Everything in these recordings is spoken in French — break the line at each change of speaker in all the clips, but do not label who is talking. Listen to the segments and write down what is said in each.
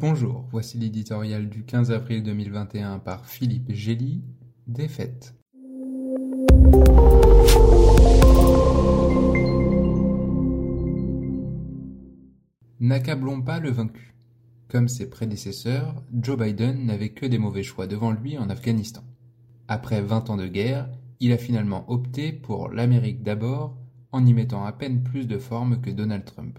Bonjour, voici l'éditorial du 15 avril 2021 par Philippe Gély, Défaite. N'accablons pas le vaincu. Comme ses prédécesseurs, Joe Biden n'avait que des mauvais choix devant lui en Afghanistan. Après 20 ans de guerre, il a finalement opté pour l'Amérique d'abord en y mettant à peine plus de forme que Donald Trump.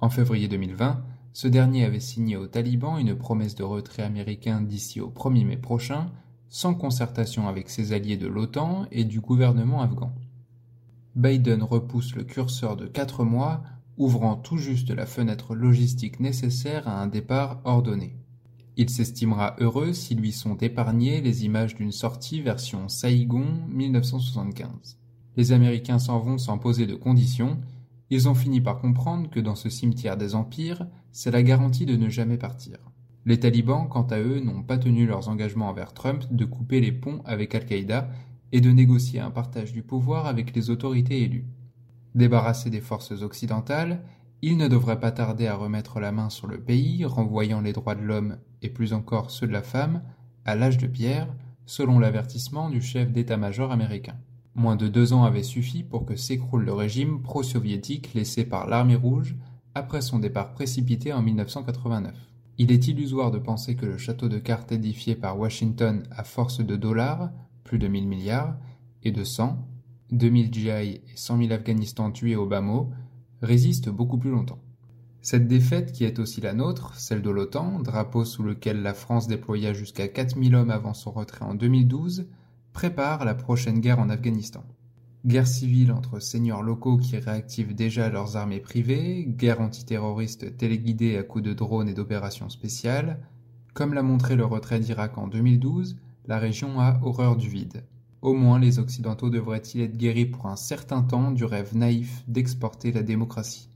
En février 2020, ce dernier avait signé aux talibans une promesse de retrait américain d'ici au 1er mai prochain, sans concertation avec ses alliés de l'OTAN et du gouvernement afghan. Biden repousse le curseur de quatre mois, ouvrant tout juste la fenêtre logistique nécessaire à un départ ordonné. Il s'estimera heureux si lui sont épargnées les images d'une sortie version Saigon 1975. Les Américains s'en vont sans poser de conditions, ils ont fini par comprendre que dans ce cimetière des empires, c'est la garantie de ne jamais partir. Les talibans, quant à eux, n'ont pas tenu leurs engagements envers Trump de couper les ponts avec Al-Qaïda et de négocier un partage du pouvoir avec les autorités élues. Débarrassés des forces occidentales, ils ne devraient pas tarder à remettre la main sur le pays, renvoyant les droits de l'homme, et plus encore ceux de la femme, à l'âge de pierre, selon l'avertissement du chef d'état-major américain. Moins de deux ans avaient suffi pour que s'écroule le régime pro-soviétique laissé par l'armée rouge après son départ précipité en 1989. Il est illusoire de penser que le château de cartes édifié par Washington à force de dollars, plus de 1000 milliards, et de sang, 2000 GI et 100 000 Afghanistan tués au bas résiste beaucoup plus longtemps. Cette défaite qui est aussi la nôtre, celle de l'OTAN, drapeau sous lequel la France déploya jusqu'à 4000 hommes avant son retrait en 2012, prépare la prochaine guerre en Afghanistan. Guerre civile entre seigneurs locaux qui réactivent déjà leurs armées privées, guerre antiterroriste téléguidée à coups de drones et d'opérations spéciales. Comme l'a montré le retrait d'Irak en 2012, la région a horreur du vide. Au moins les Occidentaux devraient-ils être guéris pour un certain temps du rêve naïf d'exporter la démocratie.